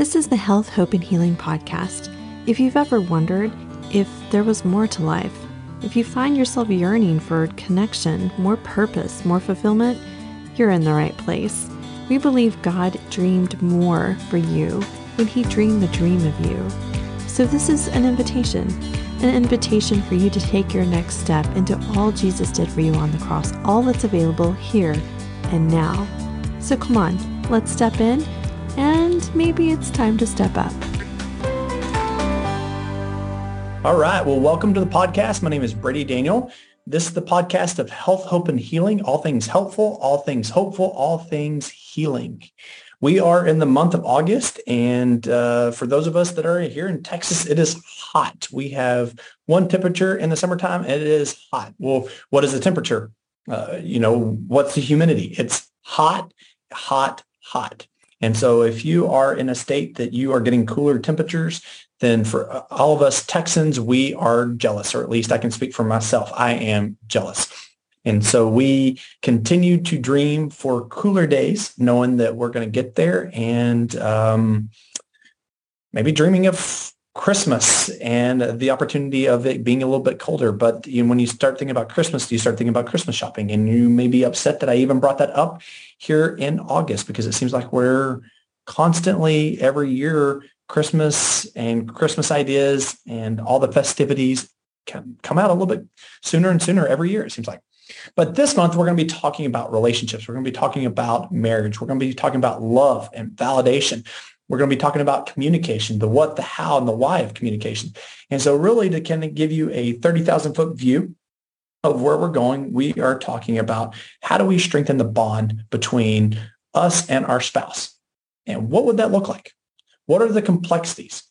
This is the Health, Hope, and Healing podcast. If you've ever wondered if there was more to life, if you find yourself yearning for connection, more purpose, more fulfillment, you're in the right place. We believe God dreamed more for you when He dreamed the dream of you. So, this is an invitation an invitation for you to take your next step into all Jesus did for you on the cross, all that's available here and now. So, come on, let's step in, and maybe it's time to step up. All right. Well, welcome to the podcast. My name is Brady Daniel. This is the podcast of health, hope, and healing. All things helpful, all things hopeful, all things healing. We are in the month of August, and uh, for those of us that are here in Texas, it is hot. We have one temperature in the summertime, and it is hot. Well, what is the temperature? Uh, you know, what's the humidity? It's hot, hot, hot. And so if you are in a state that you are getting cooler temperatures, then for uh, all of us Texans, we are jealous, or at least I can speak for myself. I am jealous. And so we continue to dream for cooler days, knowing that we're going to get there and um, maybe dreaming of Christmas and the opportunity of it being a little bit colder. But you know, when you start thinking about Christmas, you start thinking about Christmas shopping and you may be upset that I even brought that up here in August because it seems like we're constantly every year Christmas and Christmas ideas and all the festivities can come out a little bit sooner and sooner every year, it seems like. But this month, we're going to be talking about relationships. We're going to be talking about marriage. We're going to be talking about love and validation. We're going to be talking about communication, the what, the how, and the why of communication. And so really to kind of give you a 30,000 foot view of where we're going, we are talking about how do we strengthen the bond between us and our spouse? And what would that look like? What are the complexities?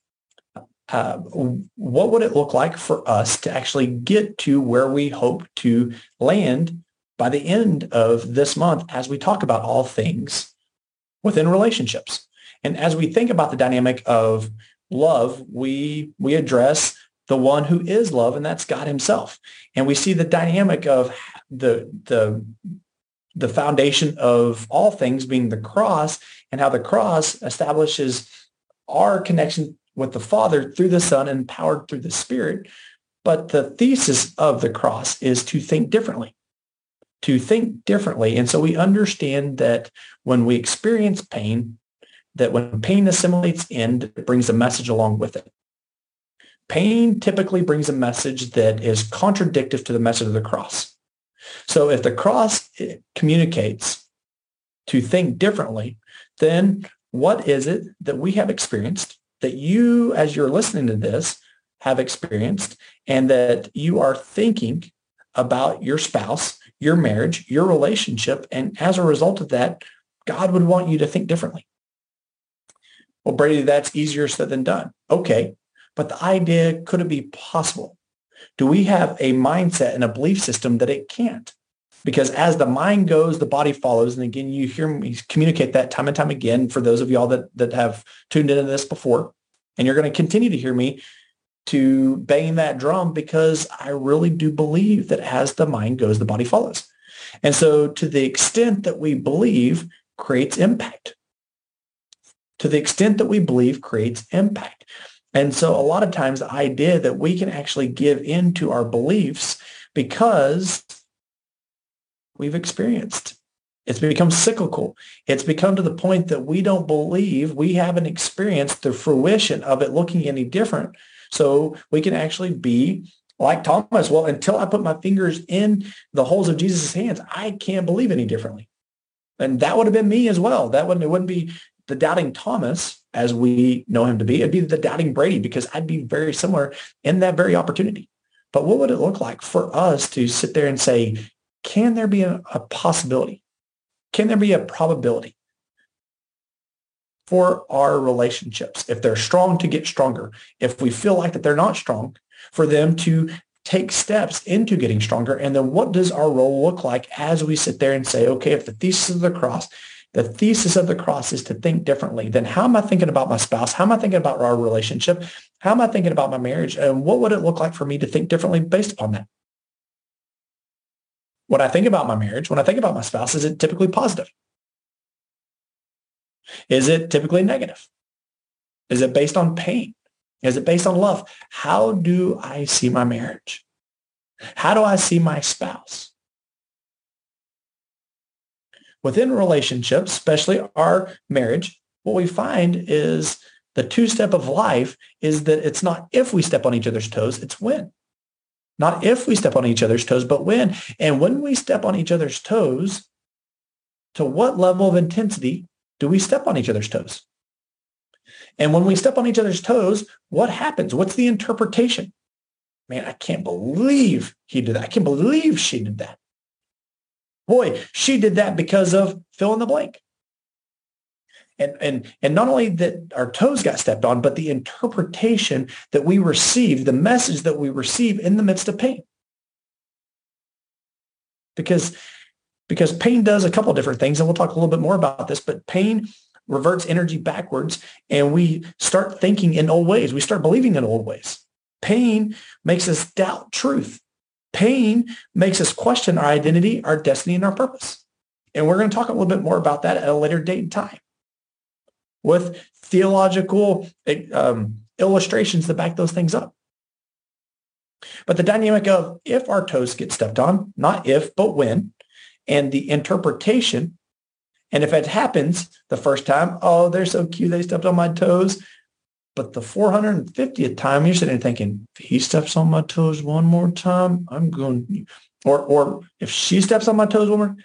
uh, what would it look like for us to actually get to where we hope to land by the end of this month as we talk about all things within relationships? And as we think about the dynamic of love, we, we address the one who is love, and that's God himself. And we see the dynamic of the, the, the foundation of all things being the cross and how the cross establishes our connection with the Father through the Son, and powered through the Spirit. But the thesis of the cross is to think differently, to think differently. And so we understand that when we experience pain, that when pain assimilates in, it brings a message along with it. Pain typically brings a message that is contradictory to the message of the cross. So if the cross eh, communicates to think differently, then what is it that we have experienced that you, as you're listening to this, have experienced and that you are thinking about your spouse, your marriage, your relationship. And as a result of that, God would want you to think differently. Well, Brady, that's easier said than done. Okay. But the idea, could it be possible? Do we have a mindset and a belief system that it can't? Because as the mind goes, the body follows. And again, you hear me communicate that time and time again for those of y'all that, that have tuned into this before. And you're going to continue to hear me to bang that drum because I really do believe that as the mind goes, the body follows. And so to the extent that we believe creates impact. To the extent that we believe creates impact. And so a lot of times the idea that we can actually give in to our beliefs because we've experienced. It's become cyclical. It's become to the point that we don't believe we haven't experienced the fruition of it looking any different. So we can actually be like Thomas. Well, until I put my fingers in the holes of Jesus' hands, I can't believe any differently. And that would have been me as well. That wouldn't, it wouldn't be the doubting Thomas as we know him to be. It'd be the doubting Brady because I'd be very similar in that very opportunity. But what would it look like for us to sit there and say, can there be a, a possibility? Can there be a probability for our relationships, if they're strong, to get stronger? If we feel like that they're not strong, for them to take steps into getting stronger? And then what does our role look like as we sit there and say, okay, if the thesis of the cross, the thesis of the cross is to think differently, then how am I thinking about my spouse? How am I thinking about our relationship? How am I thinking about my marriage? And what would it look like for me to think differently based upon that? when I think about my marriage, when I think about my spouse, is it typically positive? Is it typically negative? Is it based on pain? Is it based on love? How do I see my marriage? How do I see my spouse? Within relationships, especially our marriage, what we find is the two step of life is that it's not if we step on each other's toes, it's when. Not if we step on each other's toes, but when. And when we step on each other's toes, to what level of intensity do we step on each other's toes? And when we step on each other's toes, what happens? What's the interpretation? Man, I can't believe he did that. I can't believe she did that. Boy, she did that because of fill in the blank. And, and, and not only that our toes got stepped on, but the interpretation that we receive, the message that we receive in the midst of pain. Because, because pain does a couple different things, and we'll talk a little bit more about this, but pain reverts energy backwards and we start thinking in old ways. We start believing in old ways. Pain makes us doubt truth. Pain makes us question our identity, our destiny, and our purpose. And we're going to talk a little bit more about that at a later date and time with theological um, illustrations to back those things up. But the dynamic of if our toes get stepped on, not if, but when, and the interpretation and if it happens the first time, oh, they're so cute, they stepped on my toes. But the 450th time, you're sitting thinking, if he steps on my toes one more time, I'm going, or, or if she steps on my toes one more,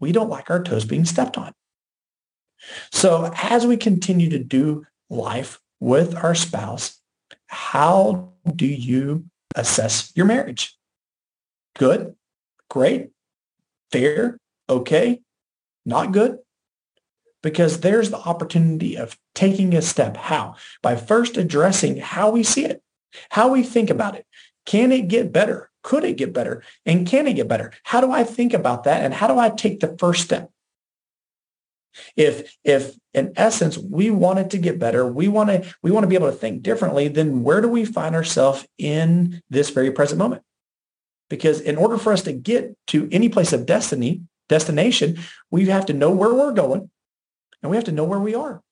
we don't like our toes being stepped on. So as we continue to do life with our spouse, how do you assess your marriage? Good, great, fair, okay, not good because there's the opportunity of taking a step. How? By first addressing how we see it, how we think about it. Can it get better? Could it get better? And can it get better? How do I think about that? And how do I take the first step? If, if in essence, we want it to get better, we want to, we want to be able to think differently, then where do we find ourselves in this very present moment? Because in order for us to get to any place of destiny, destination, we have to know where we're going and we have to know where we are.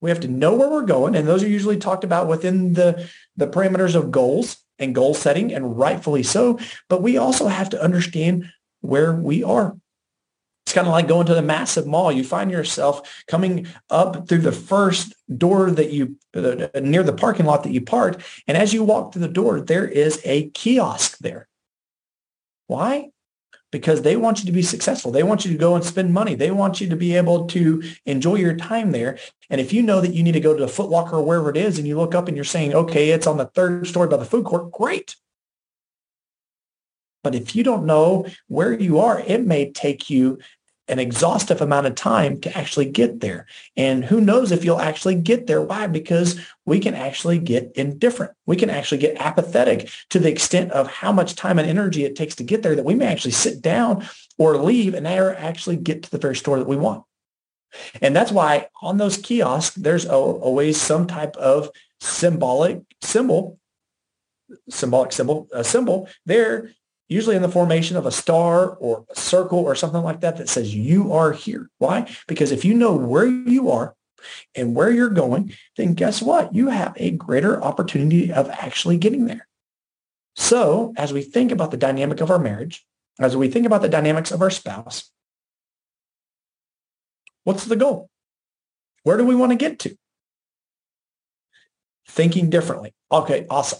We have to know where we're going. And those are usually talked about within the, the parameters of goals and goal setting and rightfully so. But we also have to understand where we are. It's kind of like going to the massive mall. You find yourself coming up through the first door that you uh, near the parking lot that you parked. And as you walk through the door, there is a kiosk there. Why? Because they want you to be successful. They want you to go and spend money. They want you to be able to enjoy your time there. And if you know that you need to go to the Foot Locker or wherever it is and you look up and you're saying, okay, it's on the third story by the food court, great. But if you don't know where you are, it may take you an exhaustive amount of time to actually get there. And who knows if you'll actually get there. Why? Because we can actually get indifferent. We can actually get apathetic to the extent of how much time and energy it takes to get there that we may actually sit down or leave and never actually get to the very store that we want. And that's why on those kiosks, there's always some type of symbolic symbol, symbolic symbol, a symbol there usually in the formation of a star or a circle or something like that that says you are here. Why? Because if you know where you are and where you're going, then guess what? You have a greater opportunity of actually getting there. So as we think about the dynamic of our marriage, as we think about the dynamics of our spouse, what's the goal? Where do we want to get to? Thinking differently. Okay, awesome.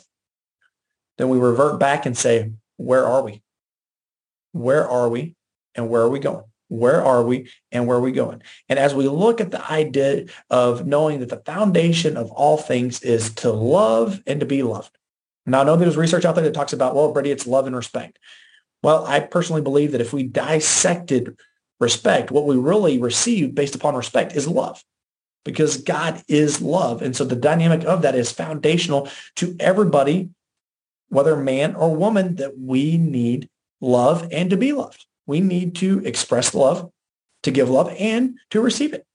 Then we revert back and say, where are we? Where are we and where are we going? Where are we and where are we going? And as we look at the idea of knowing that the foundation of all things is to love and to be loved. Now, I know there's research out there that talks about, well, Brady, it's love and respect. Well, I personally believe that if we dissected respect, what we really receive based upon respect is love because God is love. And so the dynamic of that is foundational to everybody whether man or woman, that we need love and to be loved. We need to express love, to give love, and to receive it.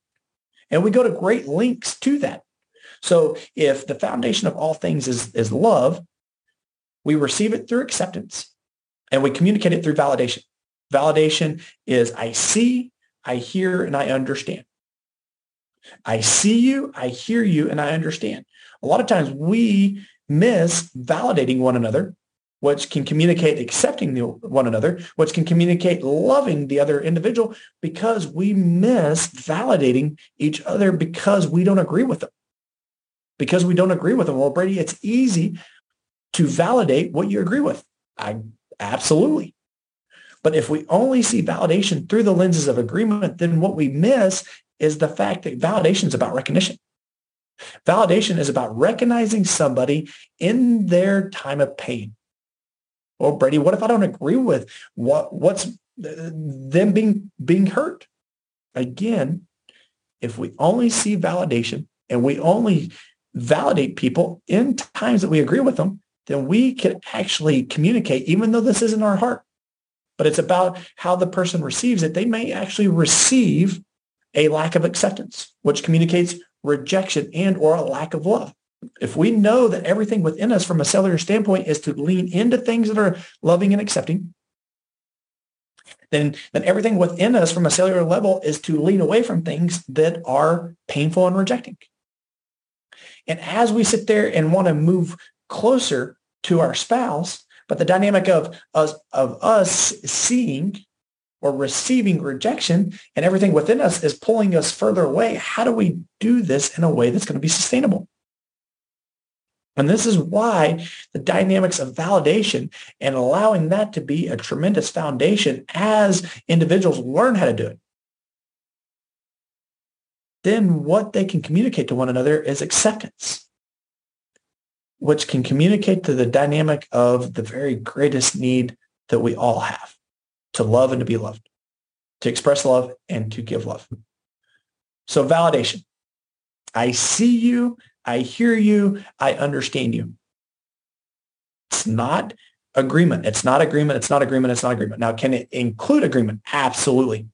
And we go to great lengths to that. So if the foundation of all things is, is love, we receive it through acceptance and we communicate it through validation. Validation is I see, I hear, and I understand. I see you, I hear you, and I understand. A lot of times we miss validating one another, which can communicate accepting the, one another, which can communicate loving the other individual because we miss validating each other because we don't agree with them. Because we don't agree with them. Well, Brady, it's easy to validate what you agree with. I absolutely. But if we only see validation through the lenses of agreement, then what we miss is the fact that validation is about recognition. Validation is about recognizing somebody in their time of pain. Well, Brady, what if I don't agree with what what's uh, them being being hurt? Again, if we only see validation and we only validate people in times that we agree with them, then we can actually communicate, even though this isn't our heart. But it's about how the person receives it. They may actually receive a lack of acceptance, which communicates rejection and or a lack of love. If we know that everything within us from a cellular standpoint is to lean into things that are loving and accepting, then, then everything within us from a cellular level is to lean away from things that are painful and rejecting. And as we sit there and want to move closer to our spouse, but the dynamic of us, of us seeing or receiving rejection and everything within us is pulling us further away. How do we do this in a way that's going to be sustainable? And this is why the dynamics of validation and allowing that to be a tremendous foundation as individuals learn how to do it. Then what they can communicate to one another is acceptance, which can communicate to the dynamic of the very greatest need that we all have to love and to be loved, to express love and to give love. So validation. I see you. I hear you. I understand you. It's not agreement. It's not agreement. It's not agreement. It's not agreement. Now, can it include agreement? Absolutely.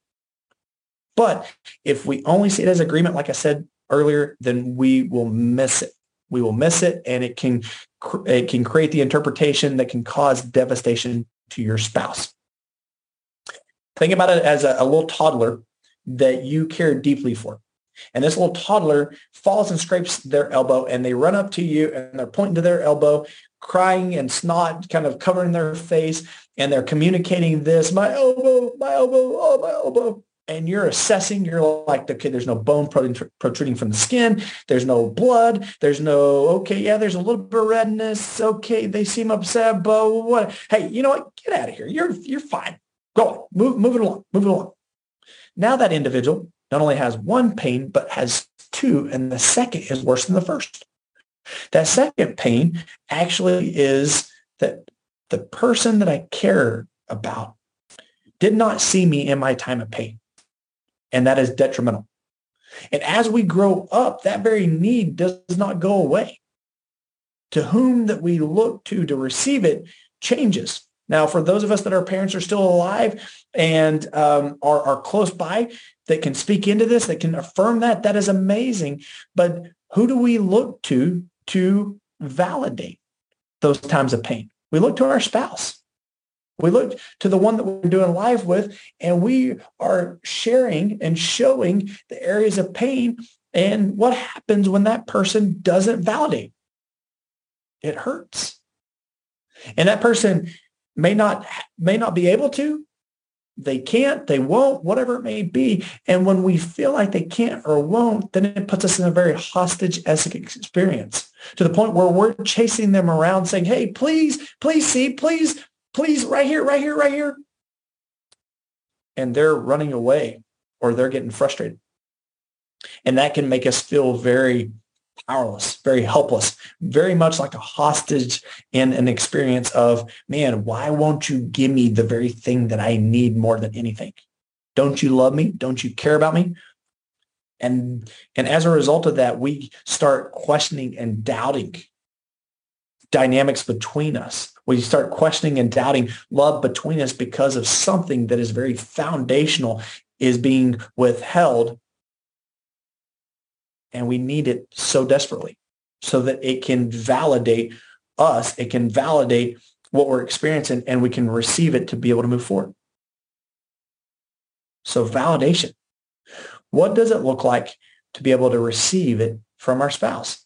But if we only see it as agreement, like I said earlier, then we will miss it. We will miss it and it can, it can create the interpretation that can cause devastation to your spouse. Think about it as a, a little toddler that you care deeply for. And this little toddler falls and scrapes their elbow and they run up to you and they're pointing to their elbow, crying and snot kind of covering their face. And they're communicating this, my elbow, my elbow, oh, my elbow. And you're assessing, you're like, okay, there's no bone protruding from the skin. There's no blood. There's no, okay, yeah, there's a little bit of redness. Okay, they seem upset, but what? Hey, you know what? Get out of here. You're, you're fine. Go on, move, move it along, move it along. Now that individual not only has one pain, but has two, and the second is worse than the first. That second pain actually is that the person that I care about did not see me in my time of pain. And that is detrimental. And as we grow up, that very need does not go away. To whom that we look to to receive it changes. Now, for those of us that our parents are still alive and um, are, are close by that can speak into this, that can affirm that, that is amazing. But who do we look to to validate those times of pain? We look to our spouse. We look to the one that we're doing life with, and we are sharing and showing the areas of pain and what happens when that person doesn't validate. It hurts. And that person may not may not be able to. They can't they won't whatever it may be. And when we feel like they can't or won't then it puts us in a very hostage-esque experience to the point where we're chasing them around saying hey please please see please please right here right here right here. And they're running away or they're getting frustrated. And that can make us feel very powerless, very helpless, very much like a hostage in an experience of, man, why won't you give me the very thing that I need more than anything? Don't you love me? Don't you care about me? And, and as a result of that, we start questioning and doubting dynamics between us. We start questioning and doubting love between us because of something that is very foundational is being withheld and we need it so desperately so that it can validate us. It can validate what we're experiencing and we can receive it to be able to move forward. So validation. What does it look like to be able to receive it from our spouse.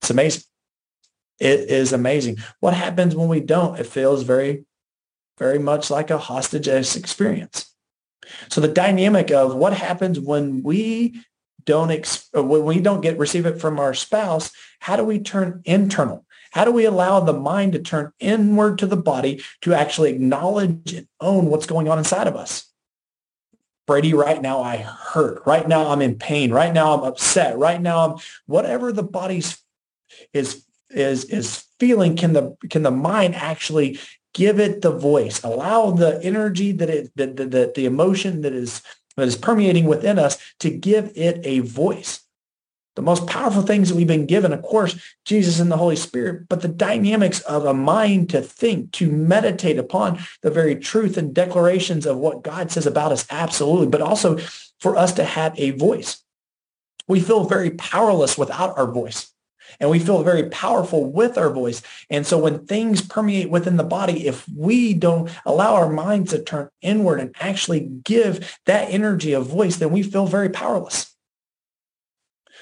It's amazing. It is amazing. What happens when we don't? It feels very, very much like a hostage experience. So the dynamic of what happens when we don't ex- when we don't get receive it from our spouse, how do we turn internal? How do we allow the mind to turn inward to the body to actually acknowledge and own what's going on inside of us? Brady, right now I hurt. Right now I'm in pain. Right now I'm upset. Right now I'm whatever the body's is is is feeling. Can the can the mind actually give it the voice? Allow the energy that it the the, the emotion that is that is permeating within us to give it a voice the most powerful things that we've been given, of course, Jesus and the Holy Spirit, but the dynamics of a mind to think, to meditate upon the very truth and declarations of what God says about us, absolutely, but also for us to have a voice. We feel very powerless without our voice. And we feel very powerful with our voice. And so when things permeate within the body, if we don't allow our minds to turn inward and actually give that energy a voice, then we feel very powerless.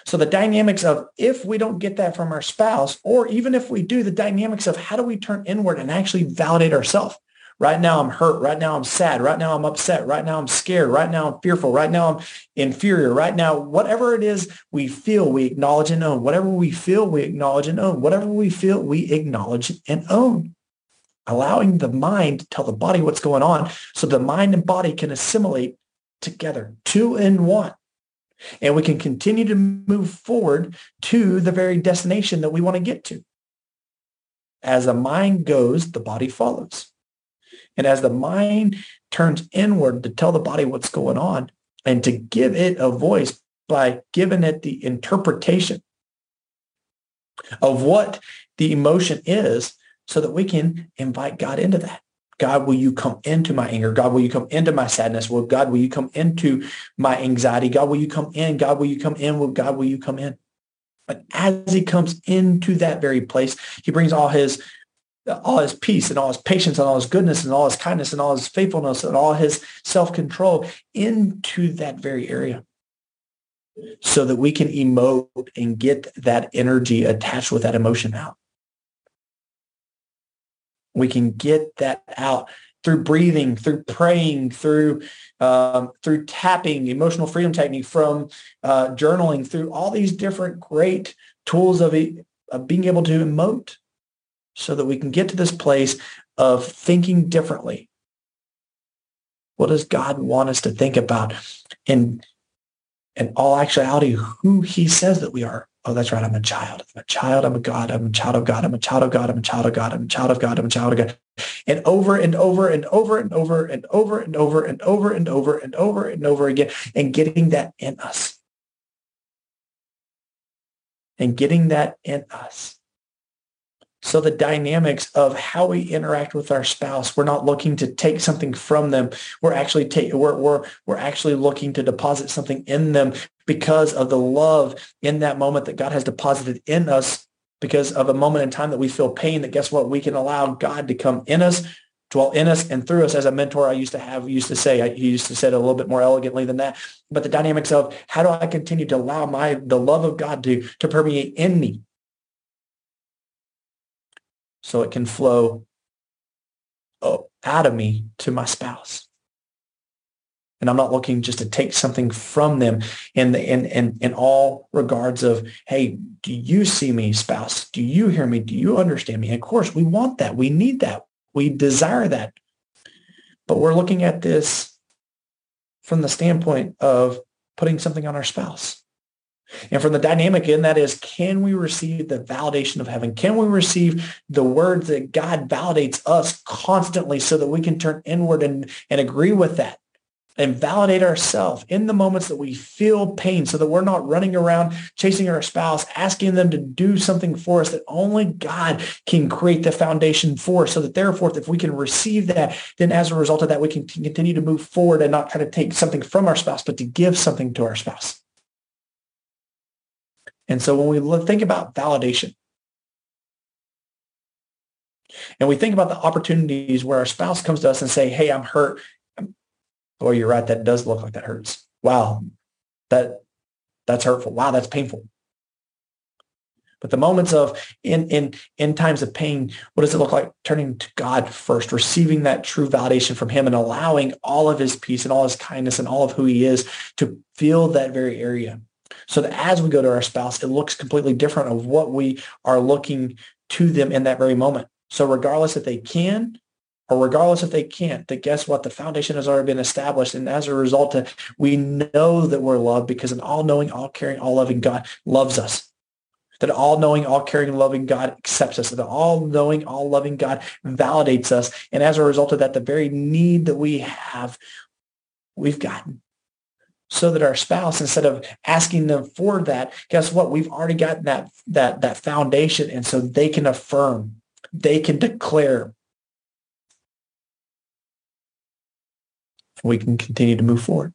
So the dynamics of if we don't get that from our spouse, or even if we do, the dynamics of how do we turn inward and actually validate ourselves? Right now I'm hurt. Right now I'm sad. Right now I'm upset. Right now I'm scared. Right now I'm fearful. Right now I'm inferior. Right now, whatever it is we feel, we acknowledge and own. Whatever we feel, we acknowledge and own. Whatever we feel, we acknowledge and own. Allowing the mind to tell the body what's going on so the mind and body can assimilate together, two in one. And we can continue to move forward to the very destination that we want to get to. As the mind goes, the body follows. And as the mind turns inward to tell the body what's going on and to give it a voice by giving it the interpretation of what the emotion is so that we can invite God into that. God, will you come into my anger? God, will you come into my sadness? Well, God, will you come into my anxiety? God, will you come in? God, will you come in? Well, God, will you come in? But as he comes into that very place, he brings all his all his peace and all his patience and all his goodness and all his kindness and all his faithfulness and all his self-control into that very area so that we can emote and get that energy attached with that emotion out. We can get that out through breathing, through praying, through um, through tapping, emotional freedom technique, from uh, journaling, through all these different great tools of, of being able to emote, so that we can get to this place of thinking differently. What does God want us to think about? And in all actuality, who He says that we are oh, that's right, I'm a child. I'm a child. I'm a God. I'm a child of God. I'm a child of God. I'm a child of God. I'm a child of God. I'm a child of God. And over and over and over and over and over and over and over and over and over and over again and getting that in us. And getting that in us. So the dynamics of how we interact with our spouse, we're not looking to take something from them. We're actually take, we're, we're, we're actually looking to deposit something in them because of the love in that moment that God has deposited in us because of a moment in time that we feel pain that guess what? We can allow God to come in us, dwell in us and through us as a mentor I used to have, used to say, I used to say it a little bit more elegantly than that. But the dynamics of how do I continue to allow my, the love of God to, to permeate in me so it can flow oh, out of me to my spouse. And I'm not looking just to take something from them in the in, in in all regards of, hey, do you see me, spouse? Do you hear me? Do you understand me? Of course, we want that. We need that. We desire that. But we're looking at this from the standpoint of putting something on our spouse. And from the dynamic in that is, can we receive the validation of heaven? Can we receive the words that God validates us constantly so that we can turn inward and, and agree with that and validate ourselves in the moments that we feel pain so that we're not running around chasing our spouse, asking them to do something for us that only God can create the foundation for so that therefore, if we can receive that, then as a result of that, we can continue to move forward and not try to take something from our spouse, but to give something to our spouse. And so when we think about validation, and we think about the opportunities where our spouse comes to us and say, hey, I'm hurt. Boy, you're right. That does look like that hurts. Wow. That that's hurtful. Wow, that's painful. But the moments of in in in times of pain, what does it look like? Turning to God first, receiving that true validation from Him, and allowing all of His peace and all His kindness and all of who He is to feel that very area. So that as we go to our spouse, it looks completely different of what we are looking to them in that very moment. So regardless if they can or regardless if they can't, that guess what? The foundation has already been established. And as a result, uh, we know that we're loved because an all-knowing, all-caring, all-loving God loves us. That all-knowing, all-caring, loving God accepts us. That all-knowing, all-loving God validates us. And as a result of that, the very need that we have, we've gotten. So that our spouse, instead of asking them for that, guess what? We've already gotten that, that, that foundation. And so they can affirm, they can declare, we can continue to move forward.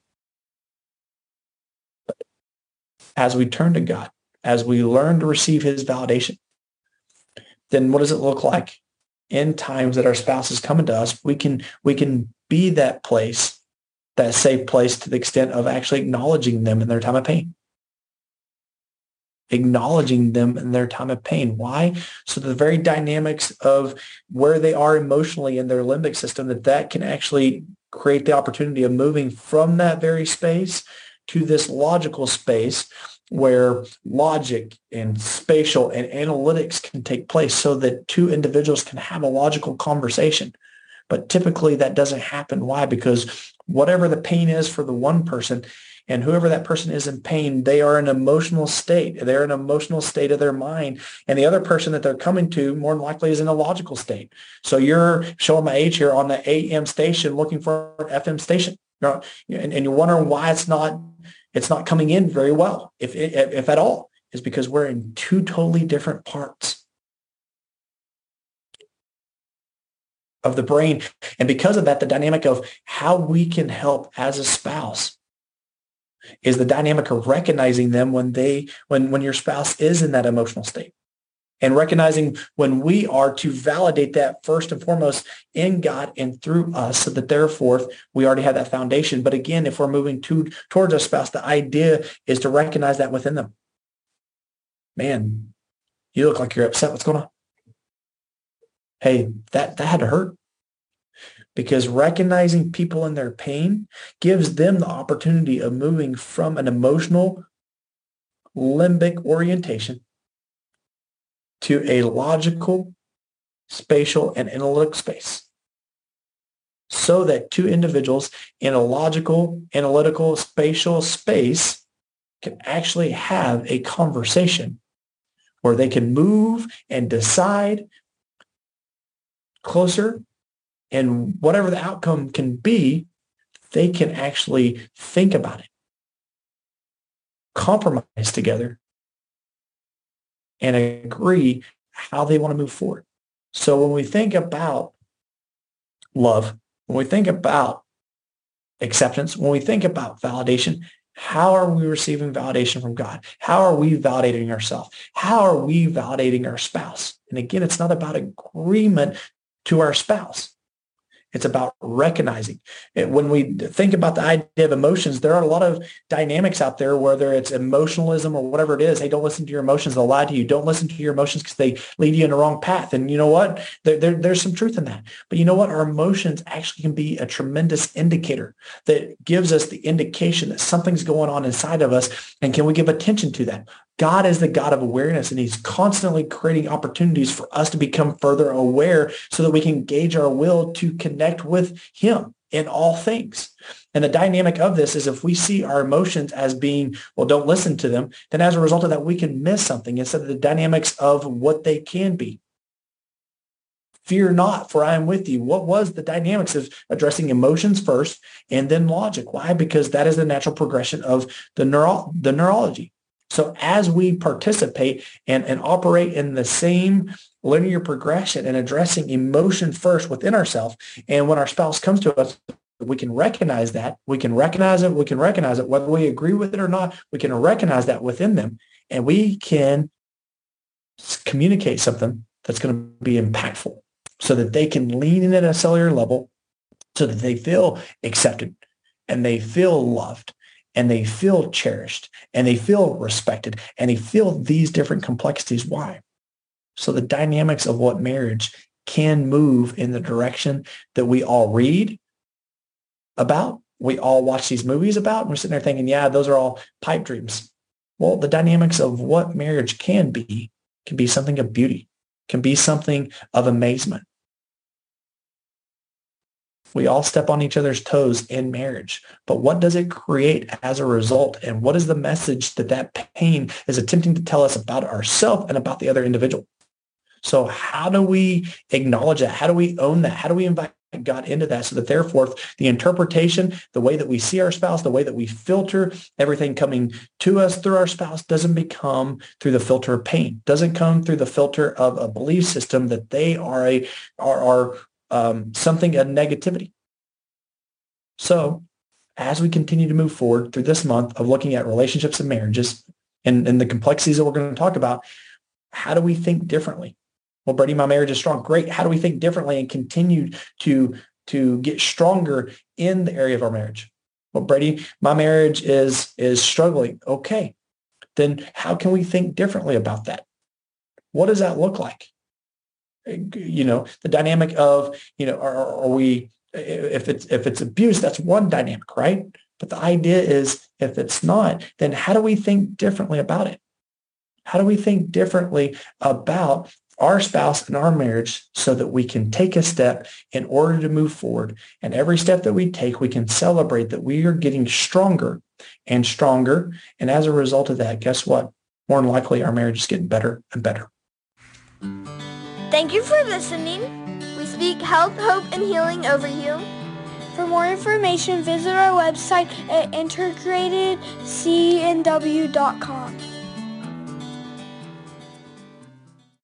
As we turn to God, as we learn to receive his validation, then what does it look like in times that our spouse is coming to us? We can, we can be that place, that safe place to the extent of actually acknowledging them in their time of pain acknowledging them in their time of pain. Why? So the very dynamics of where they are emotionally in their limbic system, that that can actually create the opportunity of moving from that very space to this logical space where logic and spatial and analytics can take place so that two individuals can have a logical conversation. But typically that doesn't happen. Why? Because whatever the pain is for the one person, and whoever that person is in pain, they are in an emotional state. They're in an emotional state of their mind. And the other person that they're coming to more than likely is in a logical state. So you're showing my age here on the AM station looking for an FM station. And, and you're wondering why it's not it's not coming in very well, if, if at all, is because we're in two totally different parts of the brain. And because of that, the dynamic of how we can help as a spouse is the dynamic of recognizing them when they when when your spouse is in that emotional state and recognizing when we are to validate that first and foremost in God and through us so that therefore we already have that foundation. But again, if we're moving to, towards a spouse, the idea is to recognize that within them. Man, you look like you're upset. What's going on? Hey, that, that had to hurt. Because recognizing people in their pain gives them the opportunity of moving from an emotional limbic orientation to a logical, spatial, and analytic space. So that two individuals in a logical, analytical, spatial space can actually have a conversation where they can move and decide closer and whatever the outcome can be, they can actually think about it, compromise together, and agree how they want to move forward. So when we think about love, when we think about acceptance, when we think about validation, how are we receiving validation from God? How are we validating ourselves? How are we validating our spouse? And again, it's not about agreement to our spouse. It's about recognizing. When we think about the idea of emotions, there are a lot of dynamics out there, whether it's emotionalism or whatever it is. Hey, don't listen to your emotions. They'll lie to you. Don't listen to your emotions because they lead you in the wrong path. And you know what? There, there, there's some truth in that. But you know what? Our emotions actually can be a tremendous indicator that gives us the indication that something's going on inside of us. And can we give attention to that? God is the God of awareness and he's constantly creating opportunities for us to become further aware so that we can gauge our will to connect with him in all things. And the dynamic of this is if we see our emotions as being, well, don't listen to them, then as a result of that, we can miss something instead of the dynamics of what they can be. Fear not, for I am with you. What was the dynamics of addressing emotions first and then logic? Why? Because that is the natural progression of the neuro- the neurology. So as we participate and, and operate in the same linear progression and addressing emotion first within ourselves, and when our spouse comes to us, we can recognize that. We can recognize it. We can recognize it. Whether we agree with it or not, we can recognize that within them. And we can communicate something that's going to be impactful so that they can lean in at a cellular level so that they feel accepted and they feel loved and they feel cherished and they feel respected and they feel these different complexities. Why? So the dynamics of what marriage can move in the direction that we all read about, we all watch these movies about, and we're sitting there thinking, yeah, those are all pipe dreams. Well, the dynamics of what marriage can be can be something of beauty, can be something of amazement. We all step on each other's toes in marriage, but what does it create as a result? And what is the message that that pain is attempting to tell us about ourselves and about the other individual? So how do we acknowledge that? How do we own that? How do we invite God into that so that therefore the interpretation, the way that we see our spouse, the way that we filter everything coming to us through our spouse doesn't become through the filter of pain, doesn't come through the filter of a belief system that they are a are, are um, something a negativity. So as we continue to move forward through this month of looking at relationships and marriages and, and the complexities that we're going to talk about, how do we think differently? Well, Brady, my marriage is strong. Great. How do we think differently and continue to, to get stronger in the area of our marriage? Well, Brady, my marriage is, is struggling. Okay. Then how can we think differently about that? What does that look like? You know, the dynamic of, you know, are, are we, if it's, if it's abuse, that's one dynamic, right? But the idea is if it's not, then how do we think differently about it? How do we think differently about our spouse and our marriage so that we can take a step in order to move forward. And every step that we take, we can celebrate that we are getting stronger and stronger. And as a result of that, guess what? More than likely, our marriage is getting better and better. Thank you for listening. We speak health, hope, and healing over you. For more information, visit our website at integratedcandw.com.